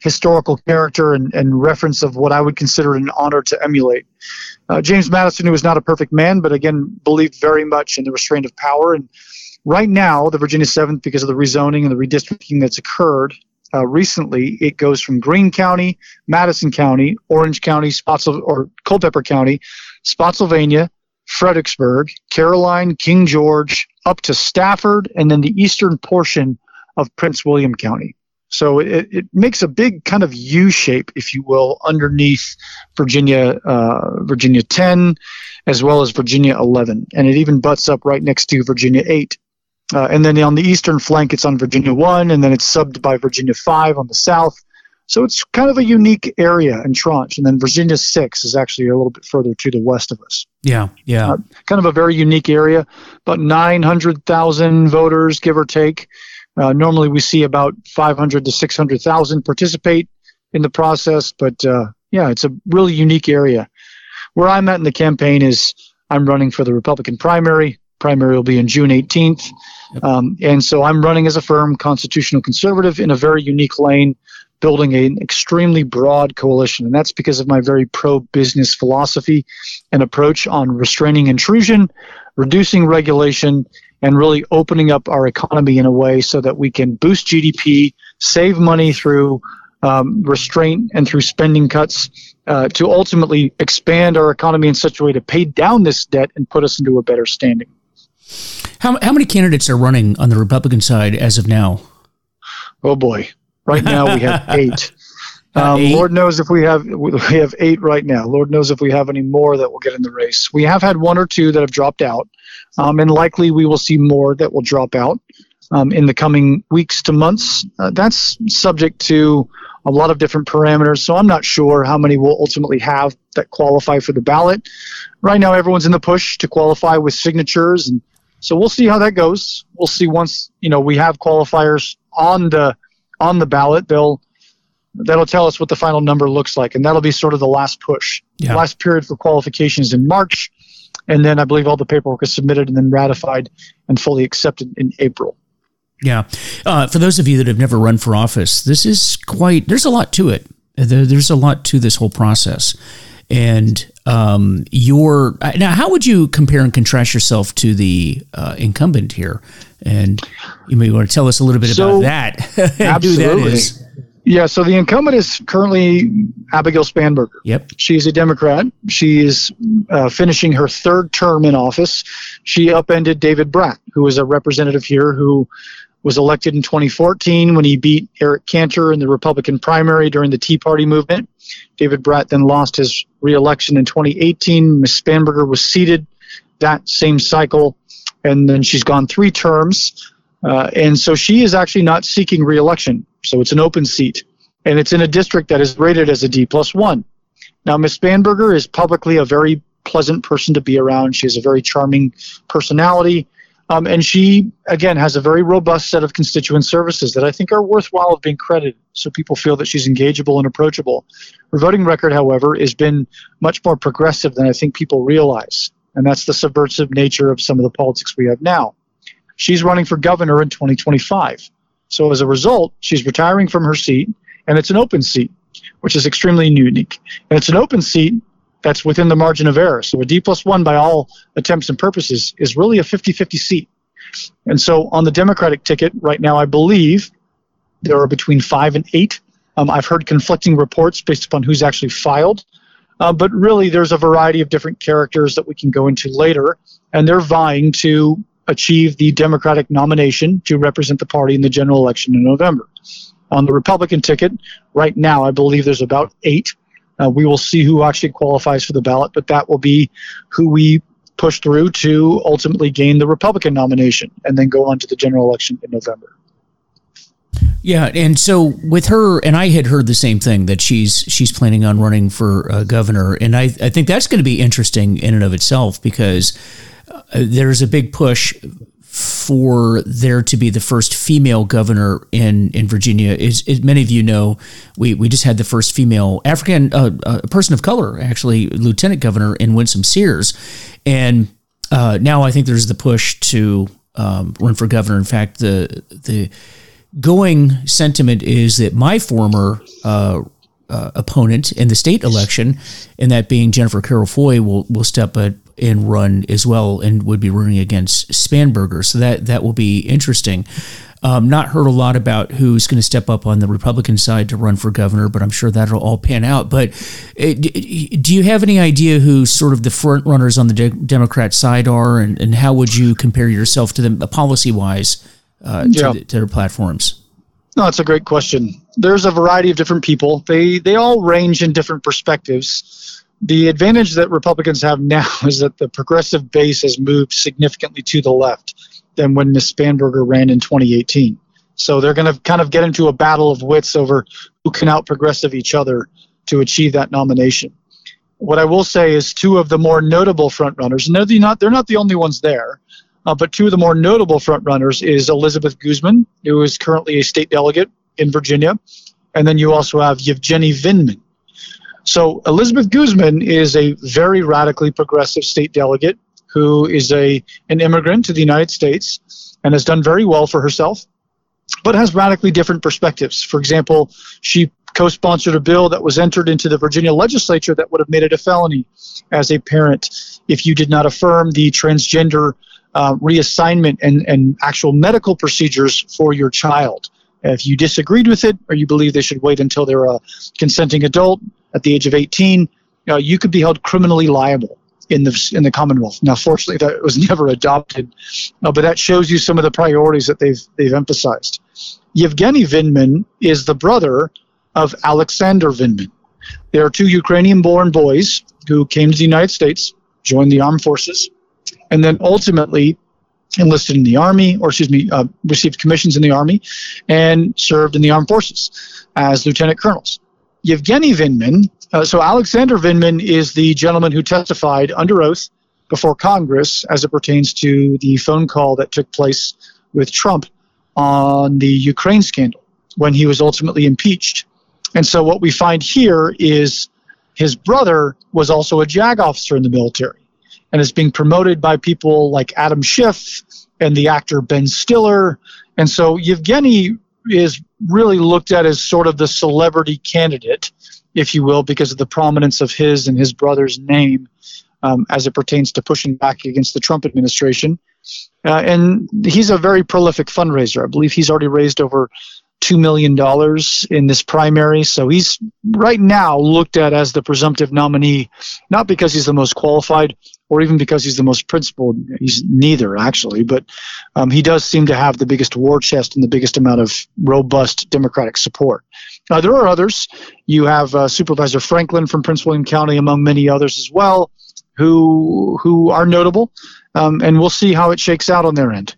[SPEAKER 2] historical character and, and reference of what I would consider an honor to emulate. Uh, James Madison, who was not a perfect man, but again believed very much in the restraint of power. And right now, the Virginia Seventh, because of the rezoning and the redistricting that's occurred uh, recently, it goes from Greene County, Madison County, Orange County, Spotsylvania, or Culpeper County, Spotsylvania, Fredericksburg, Caroline, King George, up to Stafford, and then the eastern portion of Prince William County. So it, it makes a big kind of U shape, if you will, underneath Virginia, uh, Virginia 10, as well as Virginia 11, and it even butts up right next to Virginia 8. Uh, and then on the eastern flank, it's on Virginia 1, and then it's subbed by Virginia 5 on the south, so it's kind of a unique area in tranche. And then Virginia 6 is actually a little bit further to the west of us.
[SPEAKER 1] Yeah, yeah. Uh,
[SPEAKER 2] kind of a very unique area, about 900,000 voters, give or take. Uh, normally we see about 500 to 600,000 participate in the process, but uh, yeah, it's a really unique area. Where I'm at in the campaign is I'm running for the Republican primary. Primary will be in June 18th. Um, and so I'm running as a firm constitutional conservative in a very unique lane building an extremely broad coalition. And that's because of my very pro business philosophy and approach on restraining intrusion, reducing regulation, and really opening up our economy in a way so that we can boost GDP, save money through um, restraint and through spending cuts uh, to ultimately expand our economy in such a way to pay down this debt and put us into a better standing.
[SPEAKER 1] How, how many candidates are running on the Republican side as of now?
[SPEAKER 2] Oh boy. Right now we have eight. Um, eight. Lord knows if we have we have eight right now. Lord knows if we have any more that will get in the race. We have had one or two that have dropped out, um, and likely we will see more that will drop out um, in the coming weeks to months. Uh, that's subject to a lot of different parameters. So I'm not sure how many we'll ultimately have that qualify for the ballot. Right now, everyone's in the push to qualify with signatures, and so we'll see how that goes. We'll see once you know we have qualifiers on the on the ballot, they'll that'll tell us what the final number looks like, and that'll be sort of the last push. Yeah. last period for qualifications in March, and then I believe all the paperwork is submitted and then ratified and fully accepted in April.
[SPEAKER 1] Yeah, uh, for those of you that have never run for office, this is quite. There's a lot to it. There, there's a lot to this whole process, and um, your now, how would you compare and contrast yourself to the uh, incumbent here? And you may want to tell us a little bit so, about that.
[SPEAKER 2] absolutely. That yeah, so the incumbent is currently Abigail Spanberger.
[SPEAKER 1] Yep.
[SPEAKER 2] She's a Democrat. She is uh, finishing her third term in office. She upended David Brat, who is a representative here who was elected in 2014 when he beat Eric Cantor in the Republican primary during the Tea Party movement. David Brat then lost his reelection in 2018. Ms. Spanberger was seated that same cycle, and then she's gone three terms. Uh, and so she is actually not seeking reelection. So it's an open seat. And it's in a district that is rated as a D plus one. Now, Ms. Spanberger is publicly a very pleasant person to be around. She has a very charming personality. Um, and she, again, has a very robust set of constituent services that I think are worthwhile of being credited so people feel that she's engageable and approachable. Her voting record, however, has been much more progressive than I think people realize. And that's the subversive nature of some of the politics we have now. She's running for governor in 2025. So as a result, she's retiring from her seat, and it's an open seat, which is extremely unique. And it's an open seat that's within the margin of error. So a D plus one, by all attempts and purposes, is really a 50 50 seat. And so on the Democratic ticket right now, I believe there are between five and eight. Um, I've heard conflicting reports based upon who's actually filed. Uh, but really, there's a variety of different characters that we can go into later, and they're vying to achieve the Democratic nomination to represent the party in the general election in November. On the Republican ticket, right now, I believe there's about eight. Uh, we will see who actually qualifies for the ballot, but that will be who we push through to ultimately gain the Republican nomination and then go on to the general election in November.
[SPEAKER 1] Yeah, and so with her, and I had heard the same thing that she's she's planning on running for uh, governor, and I I think that's going to be interesting in and of itself because uh, there's a big push for there to be the first female governor in in Virginia. As many of you know, we we just had the first female African uh, uh, person of color, actually lieutenant governor in Winsome Sears, and uh, now I think there's the push to um, run for governor. In fact, the the going sentiment is that my former uh, uh, opponent in the state election, and that being Jennifer Carroll Foy, will will step up and run as well, and would be running against Spanberger. So that that will be interesting. Um, not heard a lot about who's going to step up on the Republican side to run for governor, but I'm sure that'll all pan out. But uh, do you have any idea who sort of the front runners on the de- Democrat side are, and, and how would you compare yourself to them policy wise? Uh, to, yeah. the, to their platforms?
[SPEAKER 2] No, it's a great question. There's a variety of different people. They they all range in different perspectives. The advantage that Republicans have now is that the progressive base has moved significantly to the left than when Ms. Spanberger ran in 2018. So they're going to kind of get into a battle of wits over who can out progressive each other to achieve that nomination. What I will say is two of the more notable frontrunners, and they're not they're not the only ones there. Uh, but two of the more notable frontrunners is Elizabeth Guzman, who is currently a state delegate in Virginia, and then you also have Yevgeny Vindman. So Elizabeth Guzman is a very radically progressive state delegate who is a an immigrant to the United States and has done very well for herself, but has radically different perspectives. For example, she co-sponsored a bill that was entered into the Virginia legislature that would have made it a felony as a parent if you did not affirm the transgender uh, reassignment and, and actual medical procedures for your child. If you disagreed with it or you believe they should wait until they're a consenting adult at the age of 18, uh, you could be held criminally liable in the in the Commonwealth. Now, fortunately, that was never adopted, uh, but that shows you some of the priorities that they've they've emphasized. Yevgeny Vindman is the brother of Alexander Vindman. There are two Ukrainian-born boys who came to the United States, joined the armed forces, and then ultimately enlisted in the army, or excuse me, uh, received commissions in the army, and served in the armed forces as lieutenant colonels. Yevgeny Vindman, uh, so Alexander Vindman is the gentleman who testified under oath before Congress as it pertains to the phone call that took place with Trump on the Ukraine scandal when he was ultimately impeached. And so what we find here is his brother was also a JAG officer in the military and is being promoted by people like Adam Schiff and the actor Ben Stiller. And so Yevgeny is really looked at as sort of the celebrity candidate, if you will, because of the prominence of his and his brother's name um, as it pertains to pushing back against the Trump administration. Uh, and he's a very prolific fundraiser. I believe he's already raised over $2 million in this primary. So he's right now looked at as the presumptive nominee, not because he's the most qualified or even because he's the most principled. He's neither, actually, but um, he does seem to have the biggest war chest and the biggest amount of robust Democratic support. There are others. You have uh, Supervisor Franklin from Prince William County, among many others as well, who, who are notable. Um, and we'll see how it shakes out on their end.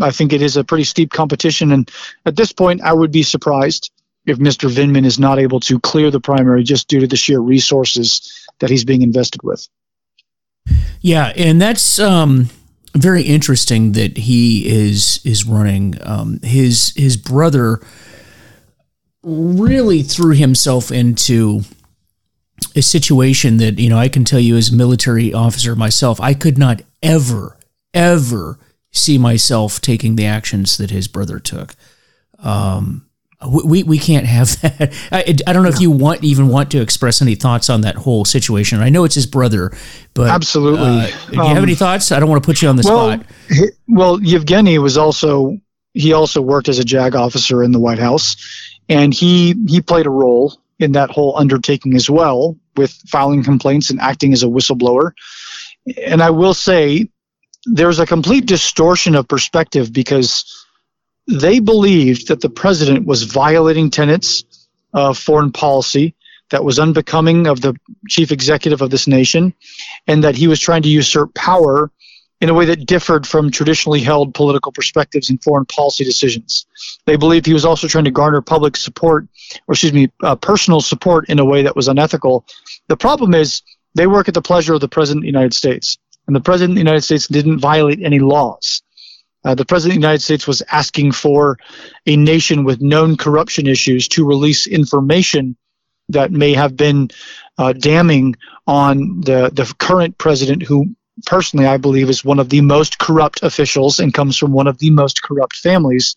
[SPEAKER 2] I think it is a pretty steep competition. And at this point, I would be surprised if Mr. Vindman is not able to clear the primary just due to the sheer resources that he's being invested with.
[SPEAKER 1] Yeah, and that's um, very interesting that he is is running. Um, his his brother really threw himself into a situation that you know I can tell you as a military officer myself, I could not ever ever see myself taking the actions that his brother took. Um, we, we can't have that. I, I don't know if you want even want to express any thoughts on that whole situation. I know it's his brother, but
[SPEAKER 2] absolutely.
[SPEAKER 1] Uh, do you um, have any thoughts? I don't want to put you on the
[SPEAKER 2] well,
[SPEAKER 1] spot.
[SPEAKER 2] He, well, Yevgeny was also he also worked as a JAG officer in the White House, and he he played a role in that whole undertaking as well with filing complaints and acting as a whistleblower. And I will say there's a complete distortion of perspective because they believed that the president was violating tenets of foreign policy that was unbecoming of the chief executive of this nation, and that he was trying to usurp power in a way that differed from traditionally held political perspectives and foreign policy decisions. They believed he was also trying to garner public support, or excuse me, uh, personal support in a way that was unethical. The problem is they work at the pleasure of the President of the United States, and the President of the United States didn't violate any laws. Uh, the President of the United States was asking for a nation with known corruption issues to release information that may have been uh, damning on the, the current president, who personally I believe is one of the most corrupt officials and comes from one of the most corrupt families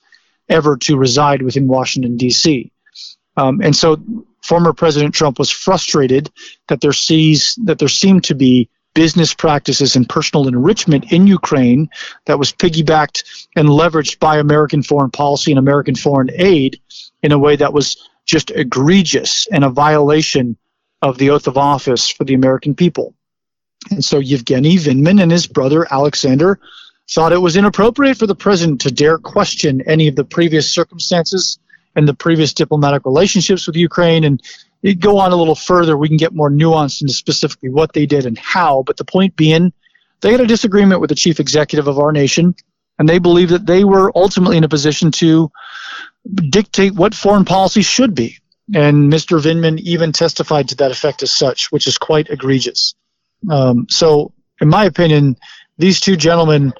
[SPEAKER 2] ever to reside within Washington, D.C. Um, and so former President Trump was frustrated that there sees that there seemed to be business practices and personal enrichment in Ukraine that was piggybacked and leveraged by American foreign policy and American foreign aid in a way that was just egregious and a violation of the oath of office for the American people. And so Yevgeny Vindman and his brother Alexander thought it was inappropriate for the president to dare question any of the previous circumstances and the previous diplomatic relationships with Ukraine and go on a little further, we can get more nuanced into specifically what they did and how. But the point being, they had a disagreement with the chief executive of our nation, and they believe that they were ultimately in a position to dictate what foreign policy should be. And Mr. Vindman even testified to that effect as such, which is quite egregious. Um, so, in my opinion, these two gentlemen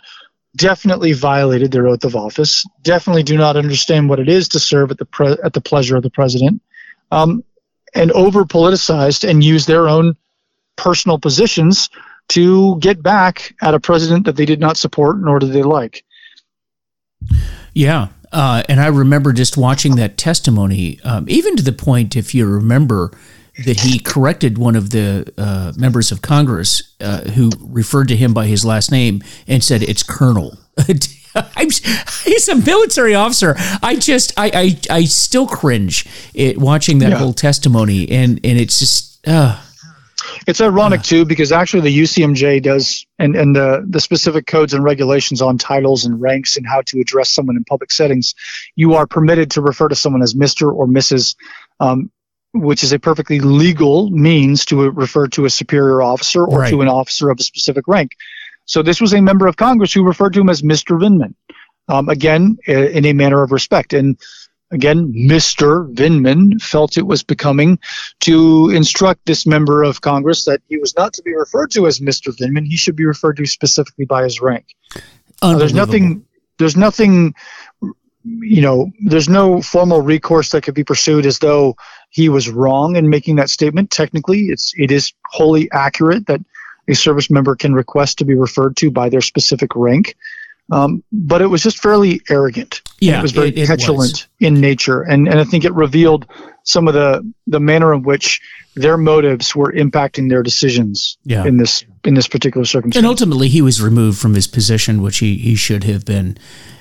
[SPEAKER 2] definitely violated their oath of office. Definitely do not understand what it is to serve at the pre- at the pleasure of the president. Um, and over politicized and use their own personal positions to get back at a president that they did not support nor did they like.
[SPEAKER 1] Yeah. Uh, and I remember just watching that testimony, um, even to the point, if you remember, that he corrected one of the uh, members of Congress uh, who referred to him by his last name and said it's Colonel. I'm, he's a military officer. I just, I, I, I still cringe it, watching that yeah. whole testimony, and and it's just. Uh,
[SPEAKER 2] it's ironic uh, too because actually the UCMJ does and, and the, the specific codes and regulations on titles and ranks and how to address someone in public settings, you are permitted to refer to someone as Mr. or Mrs. Um, which is a perfectly legal means to refer to a superior officer or right. to an officer of a specific rank. So this was a member of Congress who referred to him as Mr. Vindman, um, again, in a manner of respect. And again, Mr. Vindman felt it was becoming to instruct this member of Congress that he was not to be referred to as Mr. Vindman. He should be referred to specifically by his rank. Uh, there's nothing. There's nothing. You know, there's no formal recourse that could be pursued as though he was wrong in making that statement. Technically, it's it is wholly accurate that a service member can request to be referred to by their specific rank. Um, but it was just fairly arrogant.
[SPEAKER 1] Yeah,
[SPEAKER 2] it was very it, petulant was. in nature, and and I think it revealed some of the the manner in which their motives were impacting their decisions yeah. in this in this particular circumstance.
[SPEAKER 1] And ultimately, he was removed from his position, which he he should have been.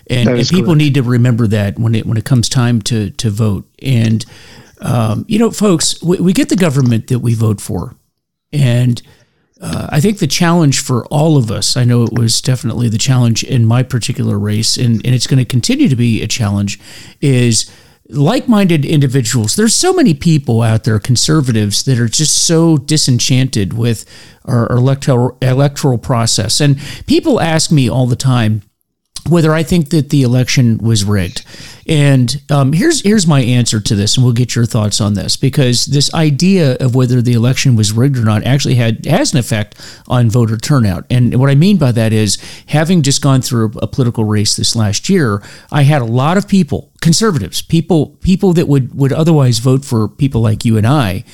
[SPEAKER 1] And, and people correct. need to remember that when it when it comes time to to vote. And um, you know, folks, we, we get the government that we vote for, and uh, I think the challenge for all of us, I know it was definitely the challenge in my particular race, and, and it's going to continue to be a challenge, is like minded individuals. There's so many people out there, conservatives, that are just so disenchanted with our electoral, electoral process. And people ask me all the time, whether I think that the election was rigged. And um, here's here's my answer to this, and we'll get your thoughts on this because this idea of whether the election was rigged or not actually had has an effect on voter turnout. And what I mean by that is, having just gone through a political race this last year, I had a lot of people, conservatives, people people that would would otherwise vote for people like you and I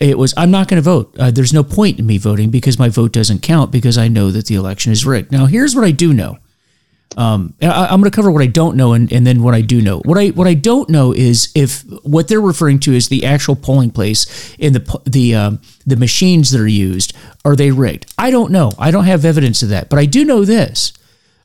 [SPEAKER 1] it was i'm not going to vote uh, there's no point in me voting because my vote doesn't count because i know that the election is rigged now here's what i do know Um, I, am going to cover what I don't know and, and then what I do know. What I what I don't know is if what they're referring to is the actual polling place in the the um, the machines that are used are they rigged? I don't know. I don't have evidence of that, but I do know this.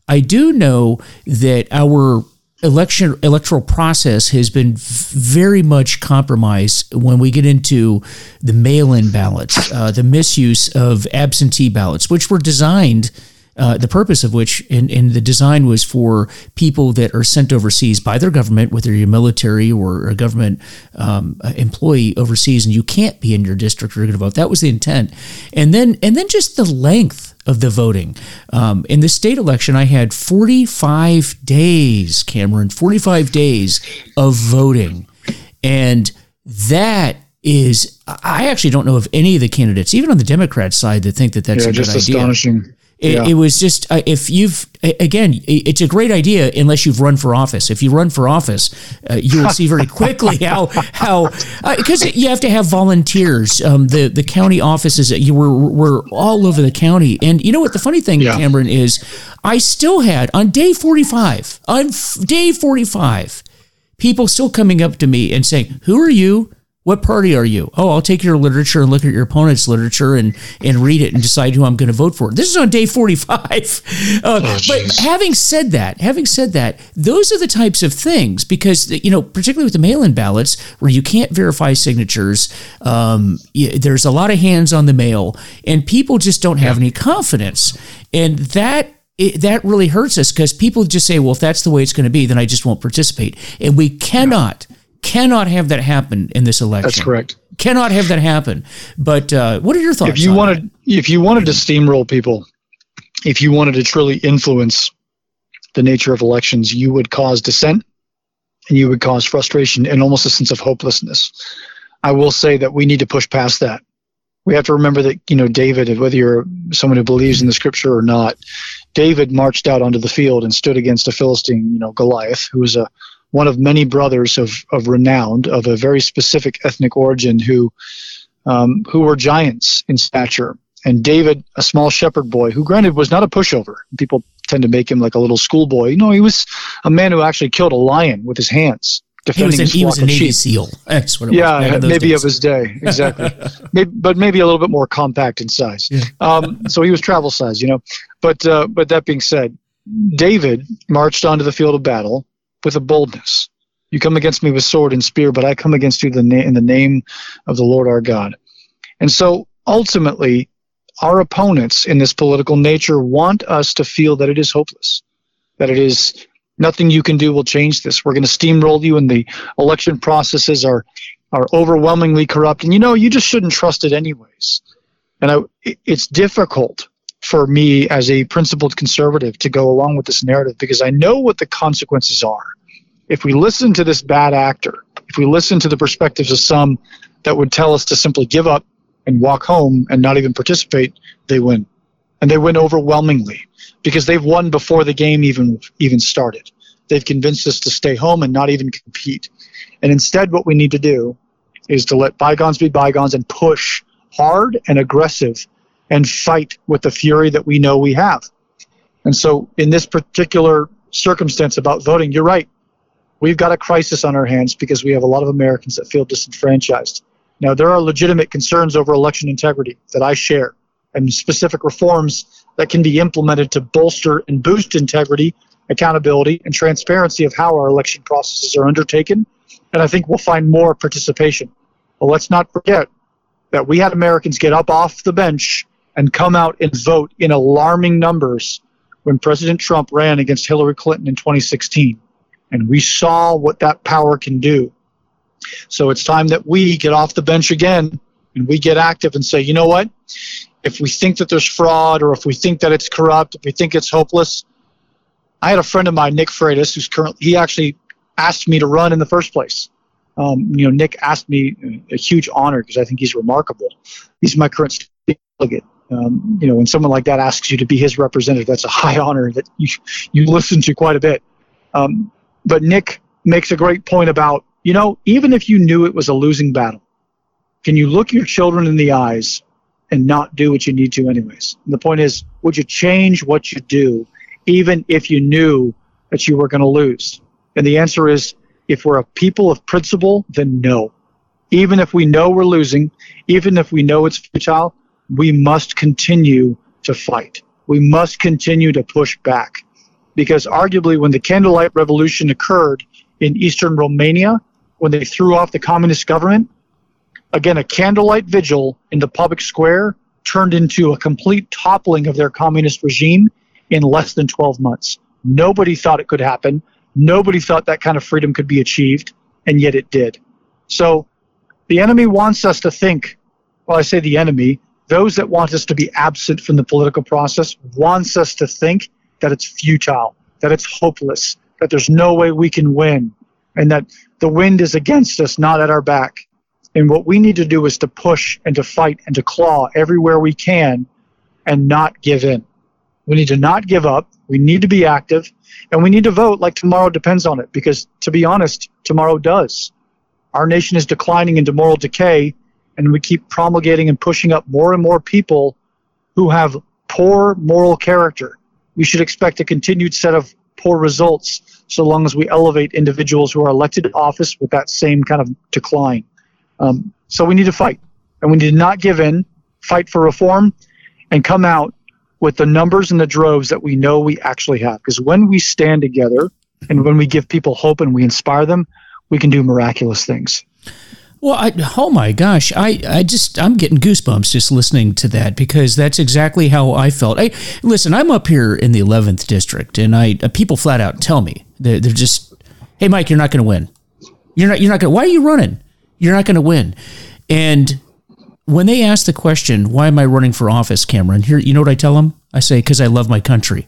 [SPEAKER 1] I do know that our election electoral process has been very much compromised when we get into the mail-in ballots, uh, the misuse of absentee ballots, which were designed uh, the purpose of which, and, and the design was for people that are sent overseas by their government, whether you're military or a government um, employee overseas, and you can't be in your district or going to vote. That was the intent, and then and then just the length of the voting. Um, in the state election, I had 45 days, Cameron, 45 days of voting, and that is I actually don't know of any of the candidates, even on the Democrat side, that think that that's
[SPEAKER 2] yeah,
[SPEAKER 1] a
[SPEAKER 2] just
[SPEAKER 1] good idea.
[SPEAKER 2] astonishing.
[SPEAKER 1] It,
[SPEAKER 2] Yeah.
[SPEAKER 1] it was just uh, if you've again, it's a great idea unless you've run for office. If you run for office, uh, you will see very quickly how how because you have to have volunteers. Um, the the county offices you were were all over the county, and you know what the funny thing,
[SPEAKER 2] Yeah.
[SPEAKER 1] Cameron, is I still had on day forty five on f- day forty five people still coming up to me and saying, "Who are you? What party are you? Oh, I'll take your literature and look at your opponent's literature and and read it and decide who I'm going to vote for." This is on day 45. Uh, but having said that, having said that, those are the types of things because you know, particularly with the mail-in ballots where you can't verify signatures, um, y- there's a lot of hands on the mail, and people just don't have any confidence, and that it, that really hurts us because people just say, well, if that's the way it's going to be, then I just won't participate. And we cannot, cannot have that happen in this election.
[SPEAKER 2] That's correct.
[SPEAKER 1] Cannot have that happen. But uh, what are your thoughts?
[SPEAKER 2] if you wanted if you wanted to steamroll people if you wanted to truly influence the nature of elections you would cause dissent and you would cause frustration and almost a sense of hopelessness i will say that we need to push past that we have to remember that you know david whether you're someone who believes in the scripture or not david marched out onto the field and stood against a philistine you know goliath who was a one of many brothers of, of renown of a very specific ethnic origin who um, who were giants in stature. And David, a small shepherd boy, who granted was not a pushover. People tend to make him like a little schoolboy. No, he was a man who actually killed a lion with his hands,
[SPEAKER 1] He
[SPEAKER 2] defending
[SPEAKER 1] was, a,
[SPEAKER 2] his
[SPEAKER 1] he was a Navy
[SPEAKER 2] sheep.
[SPEAKER 1] SEAL. That's what it was.
[SPEAKER 2] Yeah,
[SPEAKER 1] those
[SPEAKER 2] maybe
[SPEAKER 1] days.
[SPEAKER 2] of his day, exactly. maybe, but maybe a little bit more compact in size.
[SPEAKER 1] Yeah.
[SPEAKER 2] Um, so he was travel size, you know. But uh, but that being said, David marched onto the field of battle with a boldness. You come against me with sword and spear, but I come against you in the name of the Lord our God. And so ultimately, our opponents in this political nature want us to feel that it is hopeless, that it is nothing you can do will change this. We're going to steamroll you, and the election processes are are overwhelmingly corrupt. And you know, you just shouldn't trust it anyways. And I, it's difficult for me as a principled conservative to go along with this narrative because I know what the consequences are. If we listen to this bad actor, if we listen to the perspectives of some that would tell us to simply give up and walk home and not even participate, they win. And they win overwhelmingly because they've won before the game even even started. They've convinced us to stay home and not even compete. And instead what we need to do is to let bygones be bygones and push hard and aggressive and fight with the fury that we know we have. And so in this particular circumstance about voting, you're right. We've got a crisis on our hands because we have a lot of Americans that feel disenfranchised. Now, there are legitimate concerns over election integrity that I share and specific reforms that can be implemented to bolster and boost integrity, accountability, and transparency of how our election processes are undertaken. And I think we'll find more participation. But let's not forget that we had Americans get up off the bench and come out and vote in alarming numbers when President Trump ran against Hillary Clinton in 2016. And we saw what that power can do. So it's time that we get off the bench again and we get active and say, you know what? If we think that there's fraud or if we think that it's corrupt, if we think it's hopeless, I had a friend of mine, Nick Freitas, who's currently, he actually asked me to run in the first place. Um, you know, Nick asked me a huge honor because I think he's remarkable. He's my current delegate. Um, you know, when someone like that asks you to be his representative, that's a high honor that you you listen to quite a bit. Um, but Nick makes a great point about, you know, even if you knew it was a losing battle, can you look your children in the eyes and not do what you need to anyways? And the point is, would you change what you do even if you knew that you were going to lose? And the answer is if we're a people of principle, then no. Even if we know we're losing, even if we know it's futile, we must continue to fight. We must continue to push back. Because arguably, when the candlelight revolution occurred in eastern Romania, when they threw off the communist government, again, a candlelight vigil in the public square turned into a complete toppling of their communist regime in less than 12 months. Nobody thought it could happen. Nobody thought that kind of freedom could be achieved, and yet it did. So the enemy wants us to think, well, I say the enemy, those that want us to be absent from the political process wants us to think that it's futile, that it's hopeless, that there's no way we can win, and that the wind is against us, not at our back. And what we need to do is to push and to fight and to claw everywhere we can and not give in. We need to not give up. We need to be active. And we need to vote like tomorrow depends on it. Because to be honest, tomorrow does. Our nation is declining into moral decay. And we keep promulgating and pushing up more and more people who have poor moral character. We should expect a continued set of poor results so long as we elevate individuals who are elected to office with that same kind of decline. Um, so we need to fight, and we need to not give in, fight for reform, and come out with the numbers and the droves that we know we actually have. Because when we stand together and when we give people hope and we inspire them, we can do miraculous things.
[SPEAKER 1] Well, I, oh my gosh, I, I just I'm getting goosebumps just listening to that because that's exactly how I felt. I listen, I'm up here in the 11th district, and I uh, people flat out tell me they're, they're just, hey Mike, you're not going to win. You're not. You're not going. Why are you running? You're not going to win. And when they ask the question, why am I running for office, Cameron? Here, you know what I tell them? I say, because I love my country.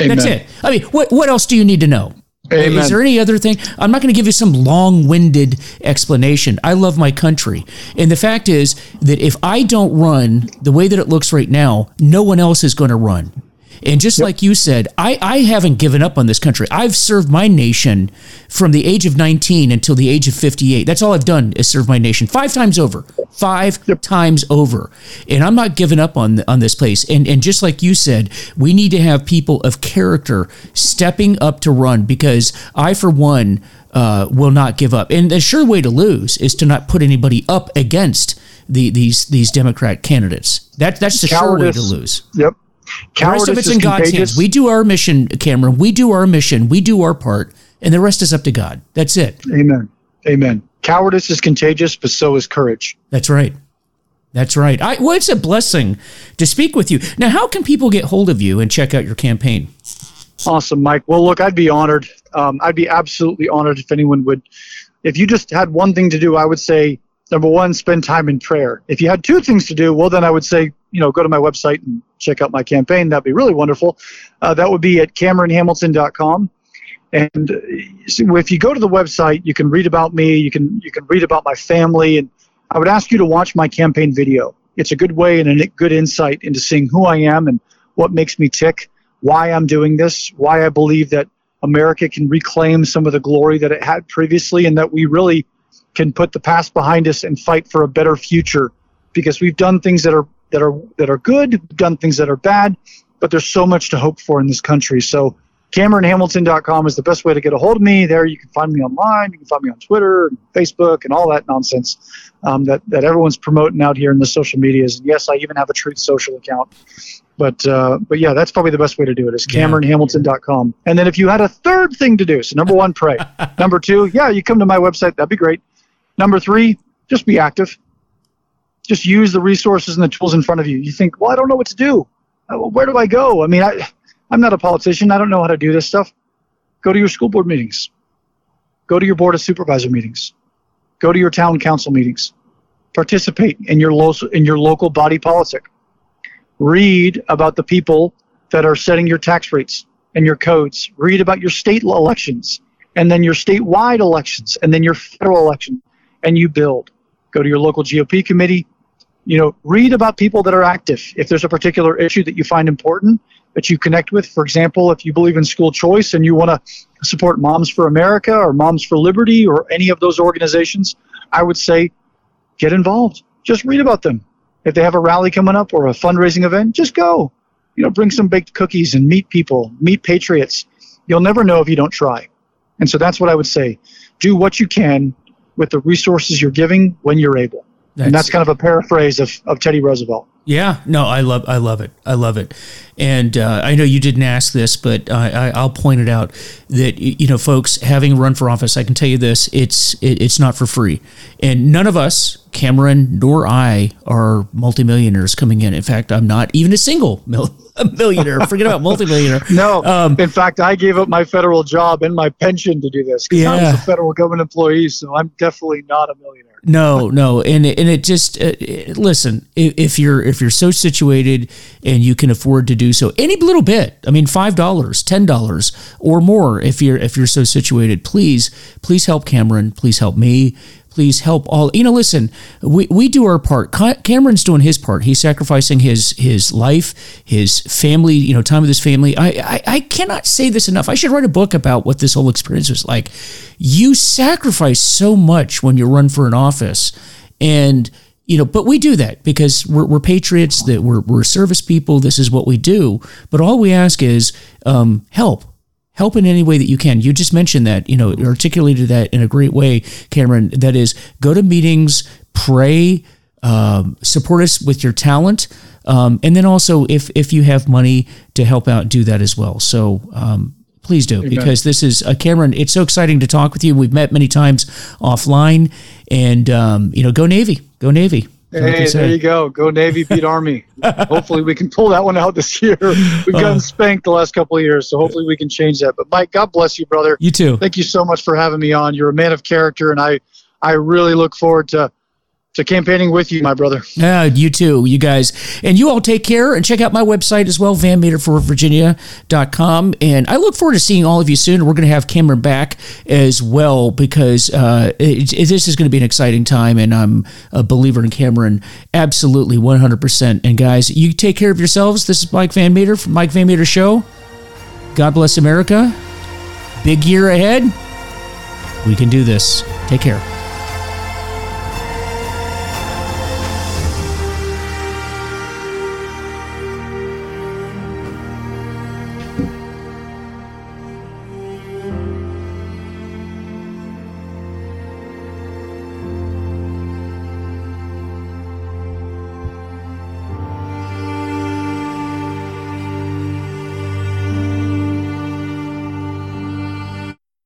[SPEAKER 1] Amen. That's it. I mean, what, what else do you need to know? Amen. Is there any other thing? I'm not going to give you some long winded explanation. I love my country. And the fact is that if I don't run the way that it looks right now, no one else is going to run. And just yep. like you said, I, I haven't given up on this country. I've served my nation from the age of 19 until the age of 58. That's all I've done is serve my nation five times over, five yep. times over. And I'm not giving up on, on this place. And, and just like you said, we need to have people of character stepping up to run because I, for one, uh, will not give up. And the sure way to lose is to not put anybody up against the, these these Democrat candidates. That that's the Cowardice. sure way to lose.
[SPEAKER 2] Yep.
[SPEAKER 1] The rest of it's in God's contagious. hands. We do our mission, Cameron. We do our mission. We do our part, and the rest is up to God. That's it.
[SPEAKER 2] Amen. Amen. Cowardice is contagious, but so is courage.
[SPEAKER 1] That's right. That's right. I, well, it's a blessing to speak with you. Now, how can people get hold of you and check out your campaign?
[SPEAKER 2] Awesome, Mike. Well, look, I'd be honored. Um, I'd be absolutely honored if anyone would. If you just had one thing to do, I would say number one, spend time in prayer. If you had two things to do, well, then I would say, you know, go to my website and check out my campaign. That'd be really wonderful. Uh, that would be at CameronHamilton.com. And if you go to the website, you can read about me. You can you can read about my family, and I would ask you to watch my campaign video. It's a good way and a good insight into seeing who I am and what makes me tick, why I'm doing this, why I believe that America can reclaim some of the glory that it had previously, and that we really can put the past behind us and fight for a better future because we've done things that are that are that are good, we've done things that are bad, but there's so much to hope for in this country. So CameronHamilton.com is the best way to get a hold of me. There you can find me online. You can find me on Twitter, and Facebook, and all that nonsense um, that, that everyone's promoting out here in the social medias. And yes, I even have a Truth Social account. But uh, but yeah, that's probably the best way to do it is CameronHamilton.com. And then if you had a third thing to do, so number one, pray. number two, yeah, you come to my website. That'd be great. Number three, just be active. Just use the resources and the tools in front of you. You think, well, I don't know what to do. Uh, where do I go? I mean, I, I'm not a politician. I don't know how to do this stuff. Go to your school board meetings. Go to your board of supervisor meetings. Go to your town council meetings. Participate in your, lo- in your local body politic. Read about the people that are setting your tax rates and your codes. Read about your state elections and then your statewide elections and then your federal election and you build. Go to your local GOP committee. You know, read about people that are active. If there's a particular issue that you find important that you connect with, for example, if you believe in school choice and you want to support Moms for America or Moms for Liberty or any of those organizations, I would say get involved. Just read about them. If they have a rally coming up or a fundraising event, just go. you know, bring some baked cookies and meet people, meet patriots. You'll never know if you don't try. And so that's what I would say. Do what you can with the resources you're giving when you're able. That's, and that's kind of a paraphrase of, of Teddy Roosevelt.
[SPEAKER 1] Yeah, no, I love, I love it, I love it, and uh, I know you didn't ask this, but I, will point it out that you know, folks having run for office, I can tell you this: it's it, it's not for free, and none of us, Cameron nor I, are multimillionaires coming in. In fact, I'm not even a single mil- a millionaire. Forget about multimillionaire.
[SPEAKER 2] No, um, in fact, I gave up my federal job and my pension to do this because yeah. I was a federal government employee, so I'm definitely not a millionaire.
[SPEAKER 1] No, no, and and it just uh, listen if you're if you're so situated and you can afford to do so any little bit. I mean, five dollars, ten dollars, or more if you're if you're so situated. Please, please help Cameron. Please help me please help all you know listen we, we do our part. Cameron's doing his part. He's sacrificing his his life his family you know time with his family. I, I i cannot say this enough. I should write a book about what this whole experience was like. You sacrifice so much when you run for an office and you know but we do that because we're, we're patriots that we're, we're service people. This is what we do. But all we ask is um, help help in any way that you can. You just mentioned that, you know, articulated that in a great way, Cameron. That is, go to meetings, pray, um, support us with your talent, um, and then also if if you have money to help out, do that as well. So. Um, please do because this is uh, Cameron. It's so exciting to talk with you. We've met many times offline, and um, you know, go Navy, go Navy.
[SPEAKER 2] Hey, there you go. Go Navy, beat Army. hopefully, we can pull that one out this year. We've gotten uh, spanked the last couple of years, so hopefully, we can change that. But Mike, God bless you, brother.
[SPEAKER 1] You too.
[SPEAKER 2] Thank you so much for having me on. You're a man of character, and I, I really look forward to to campaigning with you, my brother.
[SPEAKER 1] Yeah, you too, you guys. And you all take care and check out my website as well, vanmeterforvirginia.com. And I look forward to seeing all of you soon. We're going to have Cameron back as well because uh, it, it, this is going to be an exciting time. And I'm a believer in Cameron, absolutely 100%. And guys, you take care of yourselves. This is Mike Van Meter from Mike Van Meter Show. God bless America. Big year ahead. We can do this. Take care.